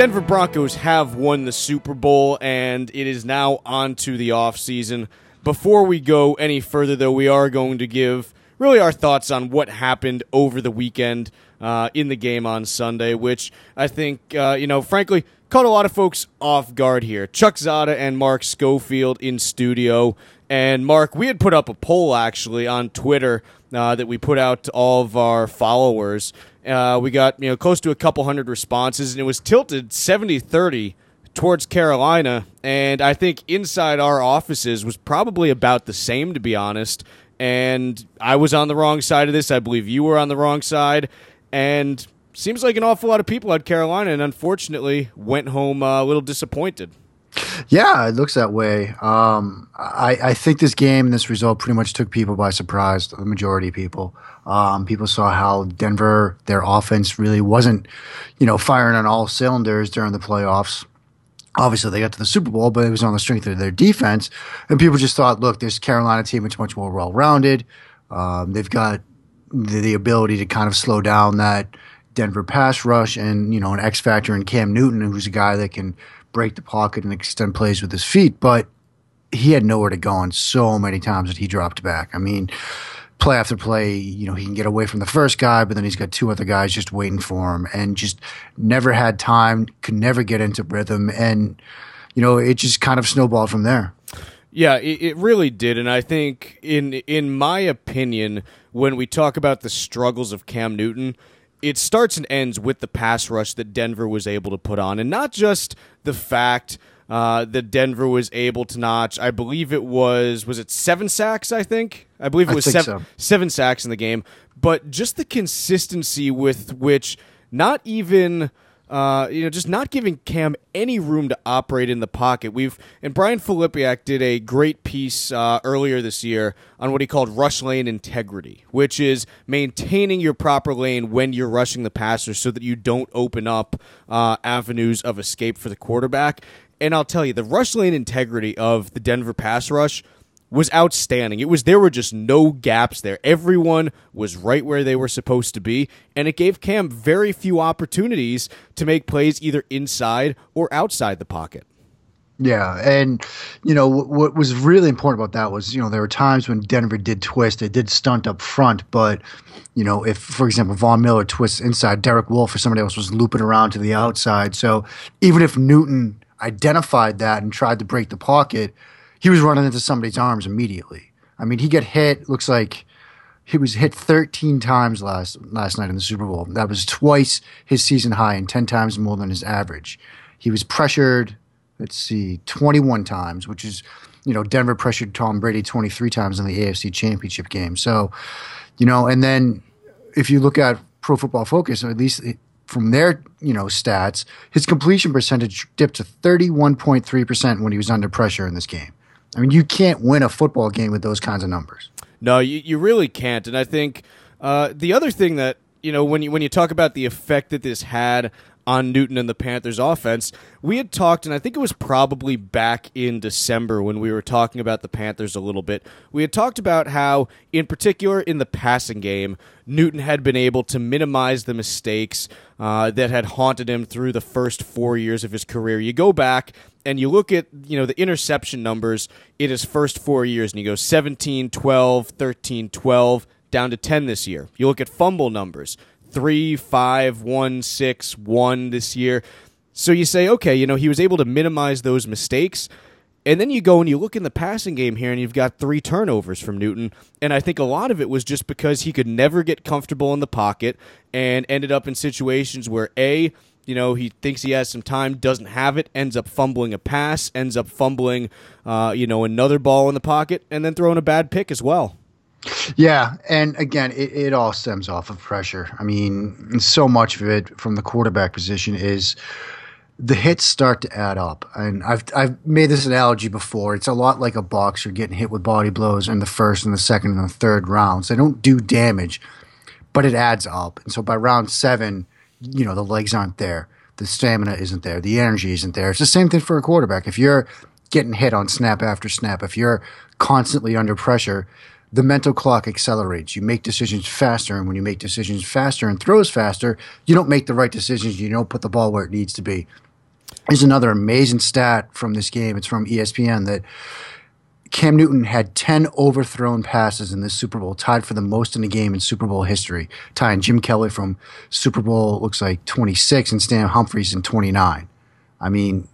Denver Broncos have won the Super Bowl, and it is now on to the offseason. Before we go any further, though, we are going to give really our thoughts on what happened over the weekend uh, in the game on Sunday, which I think, uh, you know, frankly, caught a lot of folks off guard here. Chuck Zodda and Mark Schofield in studio. And Mark, we had put up a poll actually on Twitter uh, that we put out to all of our followers. Uh, we got you know close to a couple hundred responses, and it was tilted 70-30 towards Carolina. And I think inside our offices was probably about the same, to be honest. And I was on the wrong side of this. I believe you were on the wrong side. And seems like an awful lot of people had Carolina, and unfortunately went home uh, a little disappointed. Yeah, it looks that way. Um, I, I, think this game and this result pretty much took people by surprise. The majority of people. Um, people saw how Denver, their offense really wasn't, you know, firing on all cylinders during the playoffs. Obviously, they got to the Super Bowl, but it was on the strength of their defense. And people just thought, look, this Carolina team is much more well rounded. Um, they've got the, the ability to kind of slow down that Denver pass rush and, you know, an X factor in Cam Newton, who's a guy that can break the pocket and extend plays with his feet. But he had nowhere to go on so many times that he dropped back. I mean, play after play, you know, he can get away from the first guy, but then he's got two other guys just waiting for him and just never had time, could never get into rhythm. And, you know, it just kind of snowballed from there. Yeah, it, it really did. And I think, in in my opinion, when we talk about the struggles of Cam Newton, it starts and ends with the pass rush that Denver was able to put on, and not just the fact uh, that Denver was able to notch. I believe it was was it seven sacks. I think I believe it was seven, so. seven sacks in the game, but just the consistency with which not even uh, you know, just not giving Cam any room to operate in the pocket. We've and Brian Filipiak did a great piece uh, earlier this year on what he called rush lane integrity, which is maintaining your proper lane when you're rushing the passer, so that you don't open up uh, avenues of escape for the quarterback. And I'll tell you, the rush lane integrity of the Denver pass rush was outstanding. It was there were just no gaps there. Everyone was right where they were supposed to be, and it gave Cam very few opportunities to make plays either inside or outside the pocket. Yeah, and you know what, was really important about that was you know there were times when Denver did twist, it did stunt up front, but you know if for example Von Miller twists inside, Derek Wolfe or somebody else was looping around to the outside. So even if Newton identified that and tried to break the pocket, he was running into somebody's arms immediately. I mean, he got hit. Looks like he was hit 13 times last last night in the Super Bowl. That was twice his season high and 10 times more than his average. He was pressured. Let's see, 21 times, which is you know Denver pressured Tom Brady 23 times in the AFC Championship game. So, you know, and then if you look at Pro Football Focus, or at least from their you know stats, his completion percentage dipped to 31.3 percent when he was under pressure in this game. I mean, you can't win a football game with those kinds of numbers. No, you, you really can't. And I think uh, the other thing that you know when you when you talk about the effect that this had on Newton and the Panthers offense. We had talked, and I think it was probably back in December when we were talking about the Panthers a little bit. We had talked about how, in particular in the passing game, Newton had been able to minimize the mistakes uh, that had haunted him through the first four years of his career. You go back and you look at you know the interception numbers in his first four years, and you go 17, 12, 13, 12 down to 10 this year. You look at fumble numbers three, five, one, six, one this year. So you say, okay, you know, he was able to minimize those mistakes. And then you go and you look in the passing game here, and you've got three turnovers from Newton. And I think a lot of it was just because he could never get comfortable in the pocket and ended up in situations where A, you know, he thinks he has some time, doesn't have it, ends up fumbling a pass, ends up fumbling, uh, you know, another ball in the pocket, and then throwing a bad pick as well. Yeah, and again, it, it all stems off of pressure. I mean, so much of it from the quarterback position is the hits start to add up. And I've I've made this analogy before. It's a lot like a boxer getting hit with body blows in the first and the second and the third rounds. They don't do damage, but it adds up. And so by round seven, you know, the legs aren't there. The stamina isn't there. The energy isn't there. It's the same thing for a quarterback. If you're getting hit on snap after snap, if you're constantly under pressure, the mental clock accelerates. You make decisions faster, and when you make decisions faster and throws faster, you don't make the right decisions. You don't put the ball where it needs to be. Here's another amazing stat from this game. It's from ESPN that Cam Newton had 10 overthrown passes in this Super Bowl, tied for the most in a game in Super Bowl history, tying Jim Kelly from Super Bowl, looks like 26, and Stan Humphries in 29. I mean,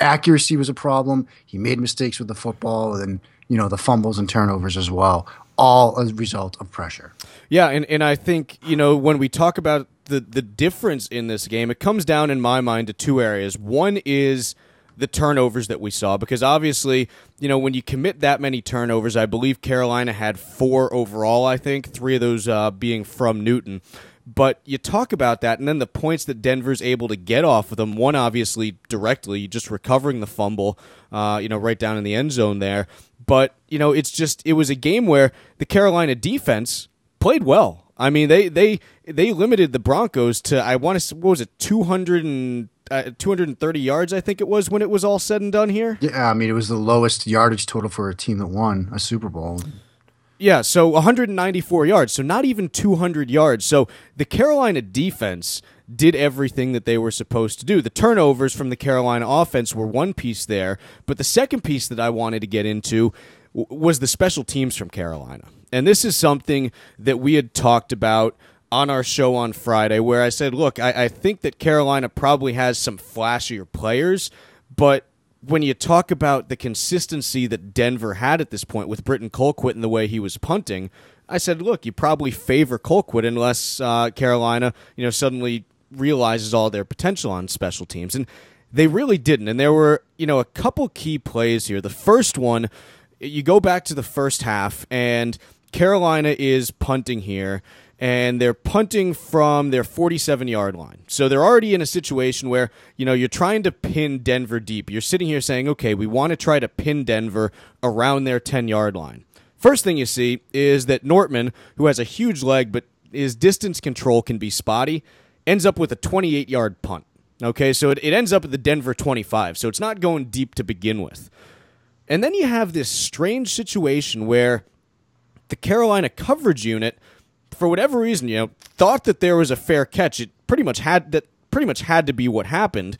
accuracy was a problem. He made mistakes with the football and, you know, the fumbles and turnovers as well, all a result of pressure. Yeah, and, and I think, you know, when we talk about the, the difference in this game, it comes down in my mind to two areas. One is the turnovers that we saw because obviously, you know, when you commit that many turnovers, I believe Carolina had four overall, I think, three of those uh, being from Newton. But you talk about that, and then the points that Denver's able to get off of them. One, obviously, directly, just recovering the fumble, uh, you know, right down in the end zone there. But, you know, it's just, it was a game where the Carolina defense played well. I mean, they they they limited the Broncos to I want to what was it 200 and uh, 230 yards I think it was when it was all said and done here. Yeah, I mean it was the lowest yardage total for a team that won a Super Bowl. Yeah, so 194 yards, so not even 200 yards. So the Carolina defense did everything that they were supposed to do. The turnovers from the Carolina offense were one piece there, but the second piece that I wanted to get into was the special teams from Carolina. And this is something that we had talked about on our show on Friday, where I said, look, I, I think that Carolina probably has some flashier players, but when you talk about the consistency that Denver had at this point with Britton Colquitt and the way he was punting, I said, look, you probably favor Colquitt unless uh, Carolina, you know, suddenly realizes all their potential on special teams, and they really didn't. And there were, you know, a couple key plays here. The first one, you go back to the first half, and Carolina is punting here and they're punting from their 47 yard line. So they're already in a situation where, you know, you're trying to pin Denver deep. You're sitting here saying, okay, we want to try to pin Denver around their 10 yard line. First thing you see is that Nortman, who has a huge leg, but his distance control can be spotty, ends up with a 28 yard punt. Okay, so it, it ends up at the Denver 25, so it's not going deep to begin with. And then you have this strange situation where the Carolina coverage unit for whatever reason, you know, thought that there was a fair catch. It pretty much had that pretty much had to be what happened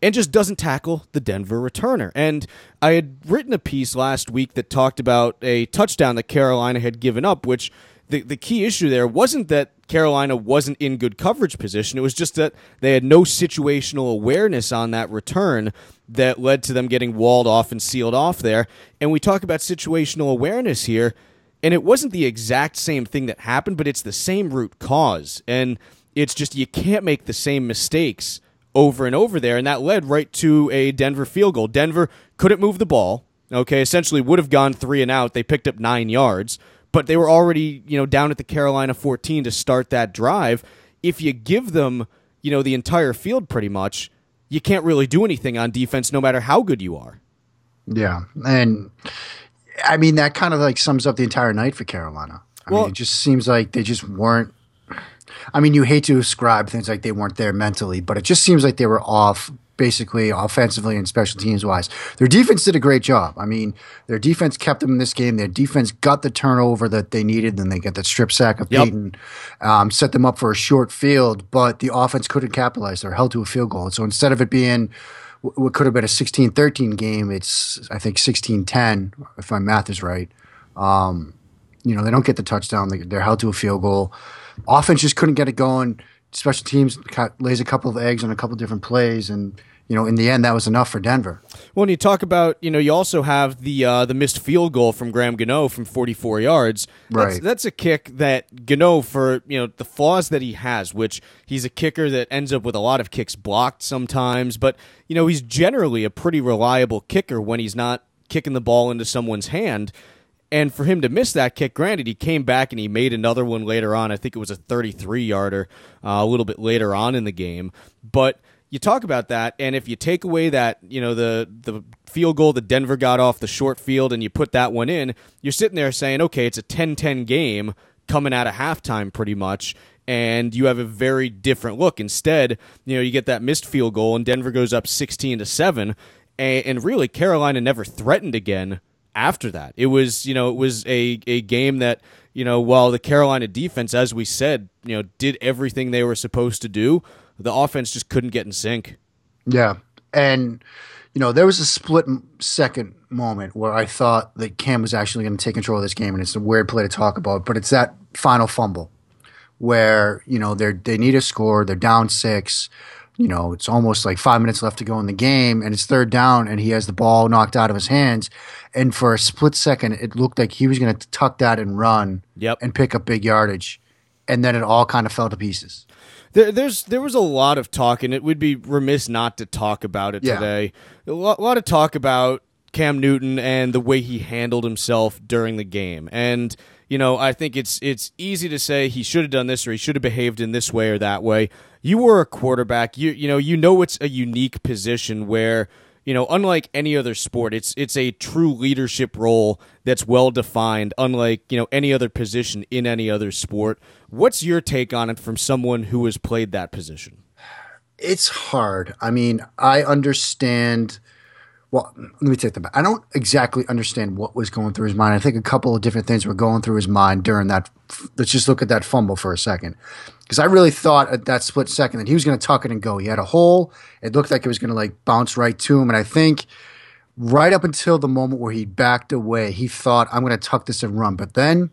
and just doesn't tackle the Denver returner. And I had written a piece last week that talked about a touchdown that Carolina had given up, which the, the key issue there wasn't that Carolina wasn't in good coverage position. It was just that they had no situational awareness on that return that led to them getting walled off and sealed off there. And we talk about situational awareness here and it wasn't the exact same thing that happened, but it's the same root cause. And it's just you can't make the same mistakes over and over there. And that led right to a Denver field goal. Denver couldn't move the ball. Okay, essentially would have gone three and out. They picked up nine yards, but they were already, you know, down at the Carolina 14 to start that drive. If you give them, you know, the entire field pretty much, you can't really do anything on defense no matter how good you are. Yeah. And I mean, that kind of like sums up the entire night for Carolina. I well, mean, it just seems like they just weren't. I mean, you hate to ascribe things like they weren't there mentally, but it just seems like they were off basically offensively and special teams wise. Their defense did a great job. I mean, their defense kept them in this game. Their defense got the turnover that they needed. Then they got that strip sack of yep. Peyton, um, set them up for a short field, but the offense couldn't capitalize. They're held to a field goal. And so instead of it being what could have been a 16-13 game. It's I think 16-10 if my math is right. Um, you know they don't get the touchdown. They, are held to a field goal. Offense just couldn't get it going. Special teams lays a couple of eggs on a couple different plays, and you know, in the end, that was enough for Denver. Well, when you talk about, you know, you also have the uh, the missed field goal from Graham Gano from 44 yards. That's, right. That's a kick that Gano, for you know the flaws that he has, which he's a kicker that ends up with a lot of kicks blocked sometimes, but you know he's generally a pretty reliable kicker when he's not kicking the ball into someone's hand. And for him to miss that kick, granted, he came back and he made another one later on. I think it was a 33 yarder uh, a little bit later on in the game, but you talk about that, and if you take away that, you know, the the field goal that Denver got off the short field and you put that one in, you're sitting there saying, okay, it's a 10-10 game coming out of halftime pretty much, and you have a very different look. Instead, you know, you get that missed field goal and Denver goes up 16 to 7, and, and really Carolina never threatened again after that. It was, you know, it was a, a game that, you know, while the Carolina defense, as we said, you know, did everything they were supposed to do, the offense just couldn't get in sync. Yeah. And you know, there was a split second moment where I thought that Cam was actually going to take control of this game, and it's a weird play to talk about, but it's that final fumble where you know they they need a score, they're down six. You know, it's almost like five minutes left to go in the game, and it's third down, and he has the ball knocked out of his hands. And for a split second, it looked like he was going to tuck that and run Yep. and pick up big yardage. And then it all kind of fell to pieces. There, there's there was a lot of talk, and it would be remiss not to talk about it Yeah. today. A lot, a lot of talk about Cam Newton and the way he handled himself during the game, and you know I think it's it's easy to say he should have done this or he should have behaved in this way or that way. You were a quarterback. You you know you know it's a unique position where you know, unlike any other sport, it's it's a true leadership role that's well defined, unlike, you know, any other position in any other sport. What's your take on it from someone who has played that position? It's hard. I mean, I understand. Well, let me take that back. I don't exactly understand what was going through his mind. I think a couple of different things were going through his mind during that. Let's just look at that fumble for a second. Because I really thought at that split second that he was going to tuck it and go. He had a hole. It looked like it was going to like bounce right to him. And I think right up until the moment where he backed away, he thought, I'm going to tuck this and run. But then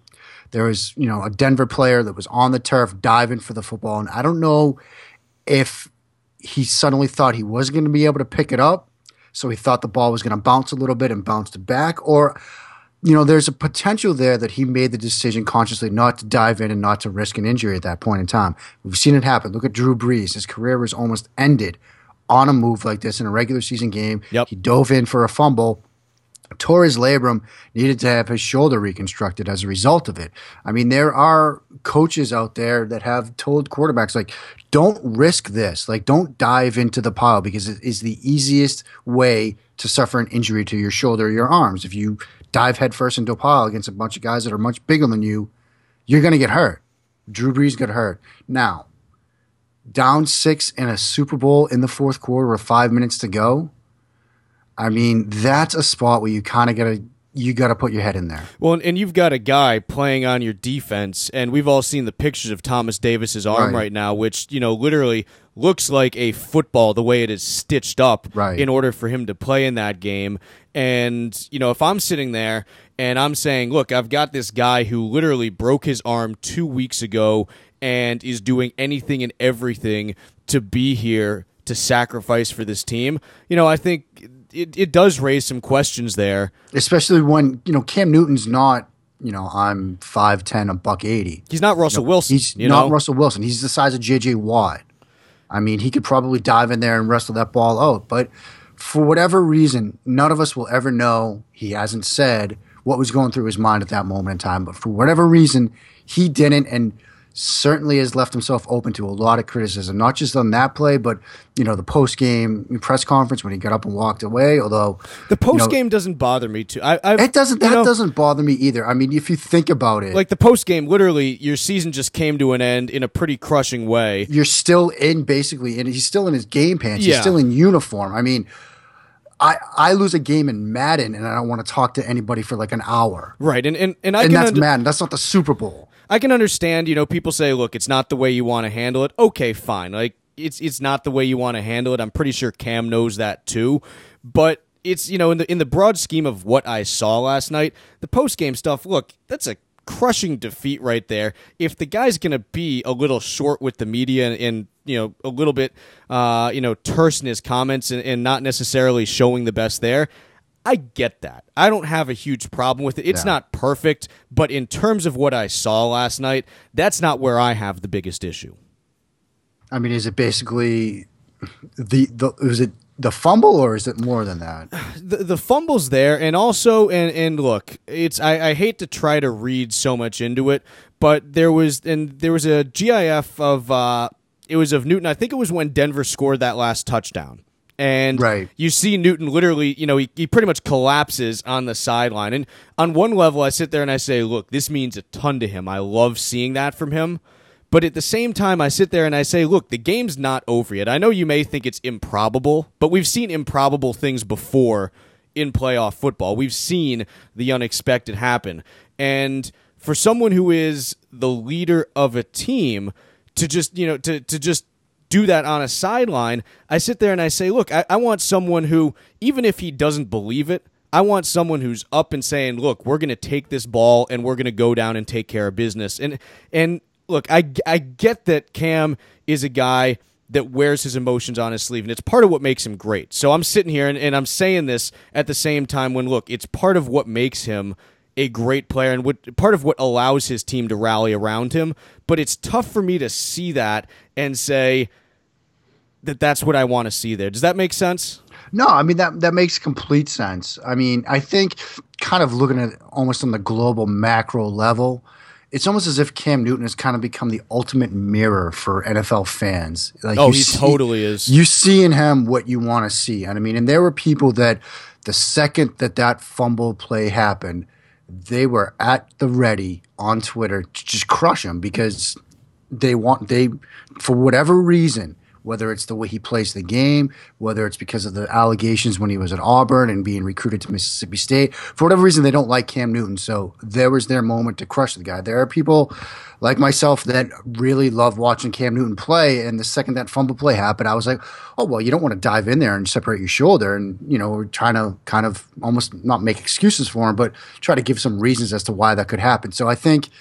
there was, you know, a Denver player that was on the turf diving for the football. And I don't know if he suddenly thought he was going to be able to pick it up. So he thought the ball was going to bounce a little bit and bounced it back. Or, you know, there's a potential there that he made the decision consciously not to dive in and not to risk an injury at that point in time. We've seen it happen. Look at Drew Brees. His career was almost ended on a move like this in a regular season game. Yep. He dove in for a fumble tore his labrum, needed to have his shoulder reconstructed as a result of it. I mean, there are coaches out there that have told quarterbacks, like, don't risk this. Like, don't dive into the pile because it is the easiest way to suffer an injury to your shoulder or your arms. If you dive headfirst into a pile against a bunch of guys that are much bigger than you, you're going to get hurt. Drew Brees got hurt. Now, down six in a Super Bowl in the fourth quarter with five minutes to go. I mean, that's a spot where you kind of got to you got to put your head in there. Well, and- you've got a guy playing on your defense, and we've all seen the pictures of Thomas Davis's arm Right. right, now, which you know literally looks like a football the way it is stitched up Right. in order for him to play in that game. And you know, if I'm sitting there and I'm saying, "Look, I've got this guy who literally broke his arm two weeks ago and is doing anything and everything to be here to sacrifice for this team," you know, I think. It, it does raise some questions there. Especially when, you know, Cam Newton's not, you know, I'm 5'10, a buck 80. He's not Russell Wilson. He's you not know? Russell Wilson. He's the size of JJ Watt. I mean, he could probably dive in there and wrestle that ball out. But for whatever reason, none of us will ever know. He hasn't said what was going through his mind at that moment in time. But for whatever reason, he didn't. And certainly has left himself open to a lot of criticism, not just on that play, but, you know, the post game press conference when he got up and walked away. Although The you know, post game doesn't bother me too. I, I it doesn't. you That know, doesn't bother me either. I mean, if you think about it, like the post game. Literally, your season just came to an end in a pretty crushing way. you're still in basically, and he's still in his game pants. Yeah. He's still in uniform. I mean, I I lose a game in Madden, and I don't want to talk to anybody for like an hour. Right, and and, and I And that's under- Madden. That's not the Super Bowl. I can understand. You know, people say, "Look, it's not the way you want to handle it." Okay, fine. Like it's it's not the way you want to handle it. I'm pretty sure Cam knows that too, but. It's you know in the in the broad scheme of what I saw last night, the post game stuff. Look, that's a crushing defeat right there. If the guy's going to be a little short with the media and, and you know a little bit uh, you know terse in his comments and, and not necessarily showing the best there, I get that. I don't have a huge problem with it. It's Yeah. not perfect, but in terms of what I saw last night, that's not where I have the biggest issue. I mean, is it basically the the is it the fumble or is it more than that? the, the fumbles there and also and and look it's I, I hate to try to read so much into it but there was and there was a gif of uh it was of newton i think it was when denver scored that last touchdown and Right. you see newton literally you know he, he pretty much collapses on the sideline and on one level i sit there and i say look this means a ton to him i love seeing that from him but at the same time, I sit there and I say, look, the game's not over yet. I know you may think it's improbable, but we've seen improbable things before in playoff football. We've seen the unexpected happen. And for someone who is the leader of a team to just, you know, to, to just do that on a sideline, I sit there and I say, look, I, I want someone who, even if he doesn't believe it, I want someone who's up and saying, "Look, we're going to take this ball and we're going to go down and take care of business." And and look, I I get that Cam is a guy that wears his emotions on his sleeve, and it's part of what makes him great. So I'm sitting here and, and I'm saying this at the same time when look, it's part of what makes him a great player and what part of what allows his team to rally around him. But it's tough for me to see that and say that that's what I want to see there. Does that make sense? No, I mean that that makes complete sense. I mean, I think kind of looking at almost on the global macro level, it's almost as if Cam Newton has kind of become the ultimate mirror for NFL fans. Like oh, he see, totally is. You see in him what you want to see, and I mean, and there were people that the second that that fumble play happened, they were at the ready on Twitter to just crush him because they want they for whatever reason whether it's the way he plays the game, whether it's because of the allegations when he was at Auburn and being recruited to Mississippi State. For whatever reason, they don't like Cam Newton. So there was their moment to crush the guy. There are people like myself that really love watching Cam Newton play. And the second that fumble play happened, I was like, oh, well, you don't want to dive in there and separate your shoulder. And, you know, we're trying to kind of almost not make excuses for him, but try to give some reasons as to why that could happen. So I think –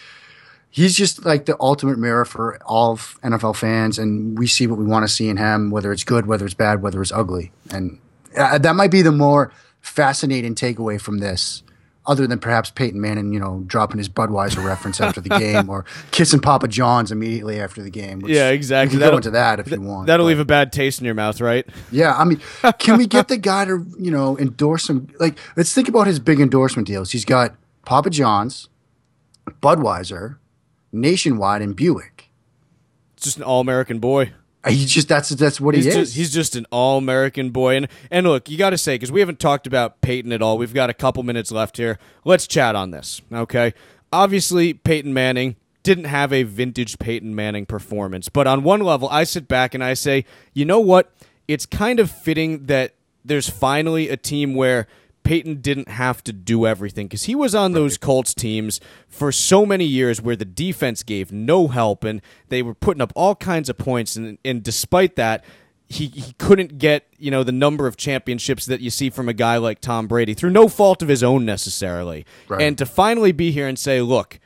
he's just like the ultimate mirror for all NFL fans, and we see what we want to see in him, whether it's good, whether it's bad, whether it's ugly, and uh, that might be the more fascinating takeaway from this. Other than perhaps Peyton Manning, you know, dropping his Budweiser reference after the game, or kissing Papa John's immediately after the game. yeah, exactly. We can go into that if you want. That'll but, leave a bad taste in your mouth, right? Yeah, I mean, can we get the guy to, you know, endorse him? Like, let's think about his big endorsement deals. He's got Papa John's, Budweiser, Nationwide in Buick. Just an all American boy. He just that's that's what he's he is. Just, he's just an all American boy. And and look, you got to say because we haven't talked about Peyton at all. We've got a couple minutes left here. Let's chat on this. Okay, obviously Peyton Manning didn't have a vintage Peyton Manning performance, but on one level, I sit back and I say, you know what? It's kind of fitting that there's finally a team where Peyton didn't have to do everything because he was on those Colts teams for so many years where the defense gave no help and they were putting up all kinds of points. And, and despite that, he, he couldn't get you know the number of championships that you see from a guy like Tom Brady through no fault of his own necessarily. Right. And to finally be here and say, look,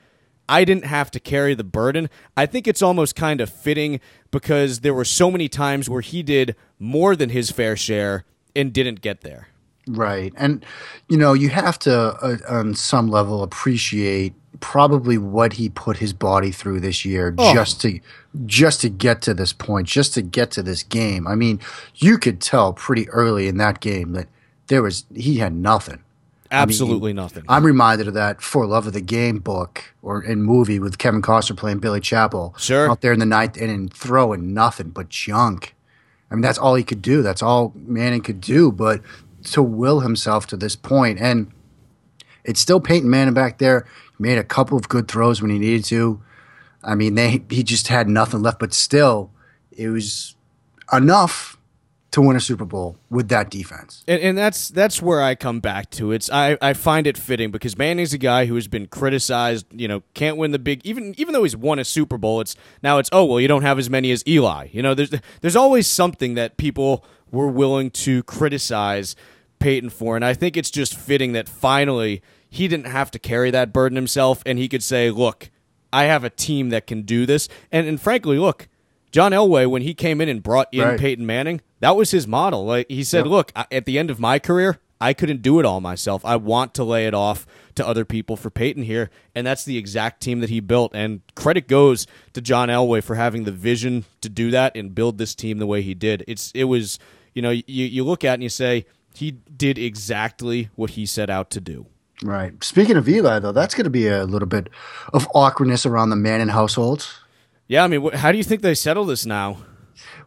I didn't have to carry the burden. I think it's almost kind of fitting because there were so many times where he did more than his fair share and didn't get there. Right. And, you know, you have to, uh, on some level, appreciate probably what he put his body through this year oh. just to just to get to this point just to get to this game i mean you could tell pretty early in that game that there was he had nothing absolutely I mean, nothing i'm reminded of that for love of the game book or in movie with kevin costner playing billy chapel sure out there in the ninth inning throwing nothing but junk I mean, that's all he could do. That's all Manning could do. But to will himself to this point. And it's still Peyton Manning back there. He made a couple of good throws when he needed to. I mean, they he just had nothing left, but still, it was enough to win a Super Bowl with that defense. And, and, that's that's where I come back to. It's I, I find it fitting because Manning's a guy who has been criticized. You know, can't win the big even even though he's won a Super Bowl. It's now it's oh well you don't have as many as Eli. You know, there's there's always something that people were willing to criticize Peyton for. And I think it's just fitting that finally he didn't have to carry that burden himself and he could say, look, I have a team that can do this. And, and frankly, look, John Elway, when he came in and brought in right. Peyton Manning, that was his model. Like he said, yep. look, at the end of my career, I couldn't do it all myself. I want to lay it off to other people for Peyton here, and that's the exact team that he built. And credit goes to John Elway for having the vision to do that and build this team the way he did. It's it was you know you you look at and you say he did exactly what he set out to do. Right. Speaking of Eli, though, that's going to be a little bit of awkwardness around the Manning household. Yeah, I mean, wh- how do you think they settle this now?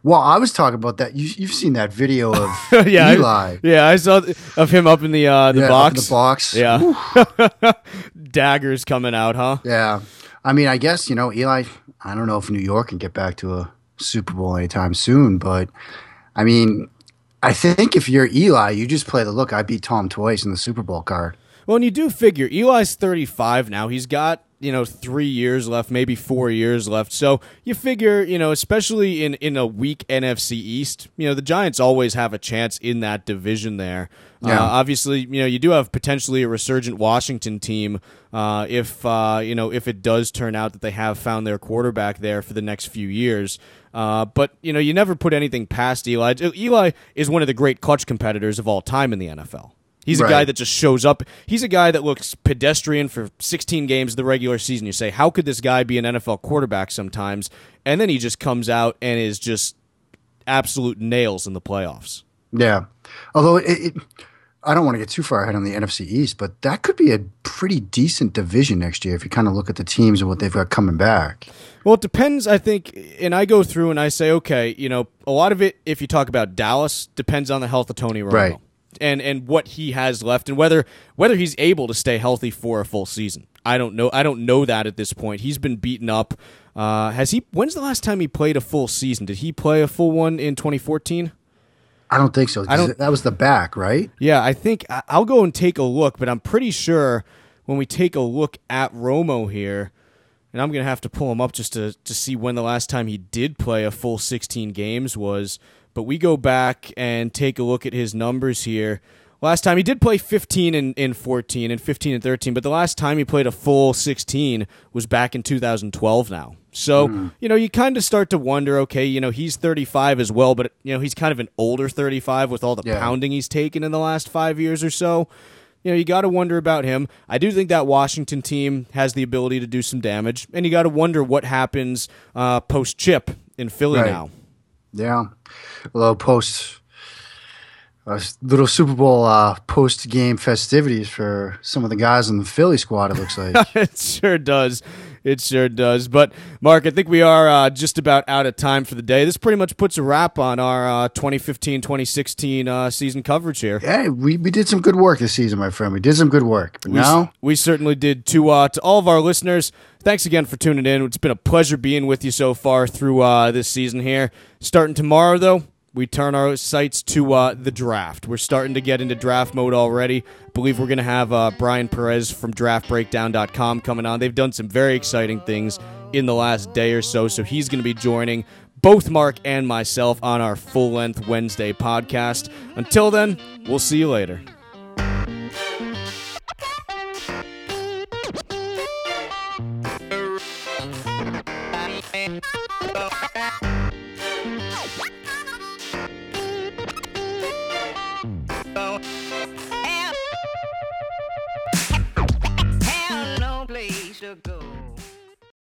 Well, I was talking about that. You, have seen that video of yeah, Eli? I, yeah, I saw th- of him up in the uh, the yeah, box. the box. Yeah, daggers coming out, huh? Yeah. I mean, I guess you know Eli. I don't know if New York can get back to a Super Bowl anytime soon, but I mean, I think if you're Eli, you just play the look. I beat Tom twice in the Super Bowl card. Well, and you do figure Eli's 35 now. He's got you know three years left, maybe four years left. So you figure, you know, especially in in a weak NFC East, you know, the Giants always have a chance in that division there. Yeah. Uh, obviously, you know, you do have potentially a resurgent Washington team uh, if uh, you know if it does turn out that they have found their quarterback there for the next few years. Uh, but you know, you never put anything past Eli. Eli is one of the great clutch competitors of all time in the NFL. He's a guy that just shows up. He's a guy that looks pedestrian for 16 games of the regular season. You say, how could this guy be an NFL quarterback sometimes? And then he just comes out and is just absolute nails in the playoffs. Yeah. Although it, it, I don't want to get too far ahead on the NFC East, but that could be a pretty decent division next year if you kind of look at the teams and what they've got coming back. Well, it depends, I think, and I go through and I say, okay, you know, a lot of it, if you talk about Dallas, depends on the health of Tony Romo. Right. And and what he has left and whether whether he's able to stay healthy for a full season. I don't know. I don't know that at this point. He's been beaten up. Uh, has he? When's the last time he played a full season? Did he play a full one in 2014? I don't think so. I don't- that was the back, right? Yeah, I think I'll go and take a look, but I'm pretty sure when we take a look at Romo here, and I'm going to have to pull him up just to, to see when the last time he did play a full 16 games was. But we go back and take a look at his numbers here. Last time he did play 15 in, in 14 and 15 and 13, but the last time he played a full 16 was back in 2012 now. So, you know, you kind of start to wonder, okay, you know, he's 35 as well, but, you know, he's kind of an older 35 with all the Yeah. pounding he's taken in the last five years or so. You know, you got to wonder about him. I do think that Washington team has the ability to do some damage, and you got to wonder what happens uh, post chip in Philly Right. now. Yeah. Although post a little Super Bowl uh, post game festivities for some of the guys in the Philly squad. It looks like. it sure does. It sure does. But, Mark, I think we are uh, just about out of time for the day. This pretty much puts a wrap on our uh, 2015 2016 uh, season coverage here. hey, we, we did some good work this season, my friend. We did some good work. But We, now, we certainly did. To uh, to all of our listeners, thanks again for tuning in. It's been a pleasure being with you so far through uh, this season here. Starting tomorrow, though, we turn our sights to uh, the draft. We're starting to get into draft mode already. I believe we're going to have uh, Brian Perez from DraftBreakdown.com coming on. They've done some very exciting things in the last day or so, so he's going to be joining both Mark and myself on our full length Wednesday podcast. Until then, we'll see you later.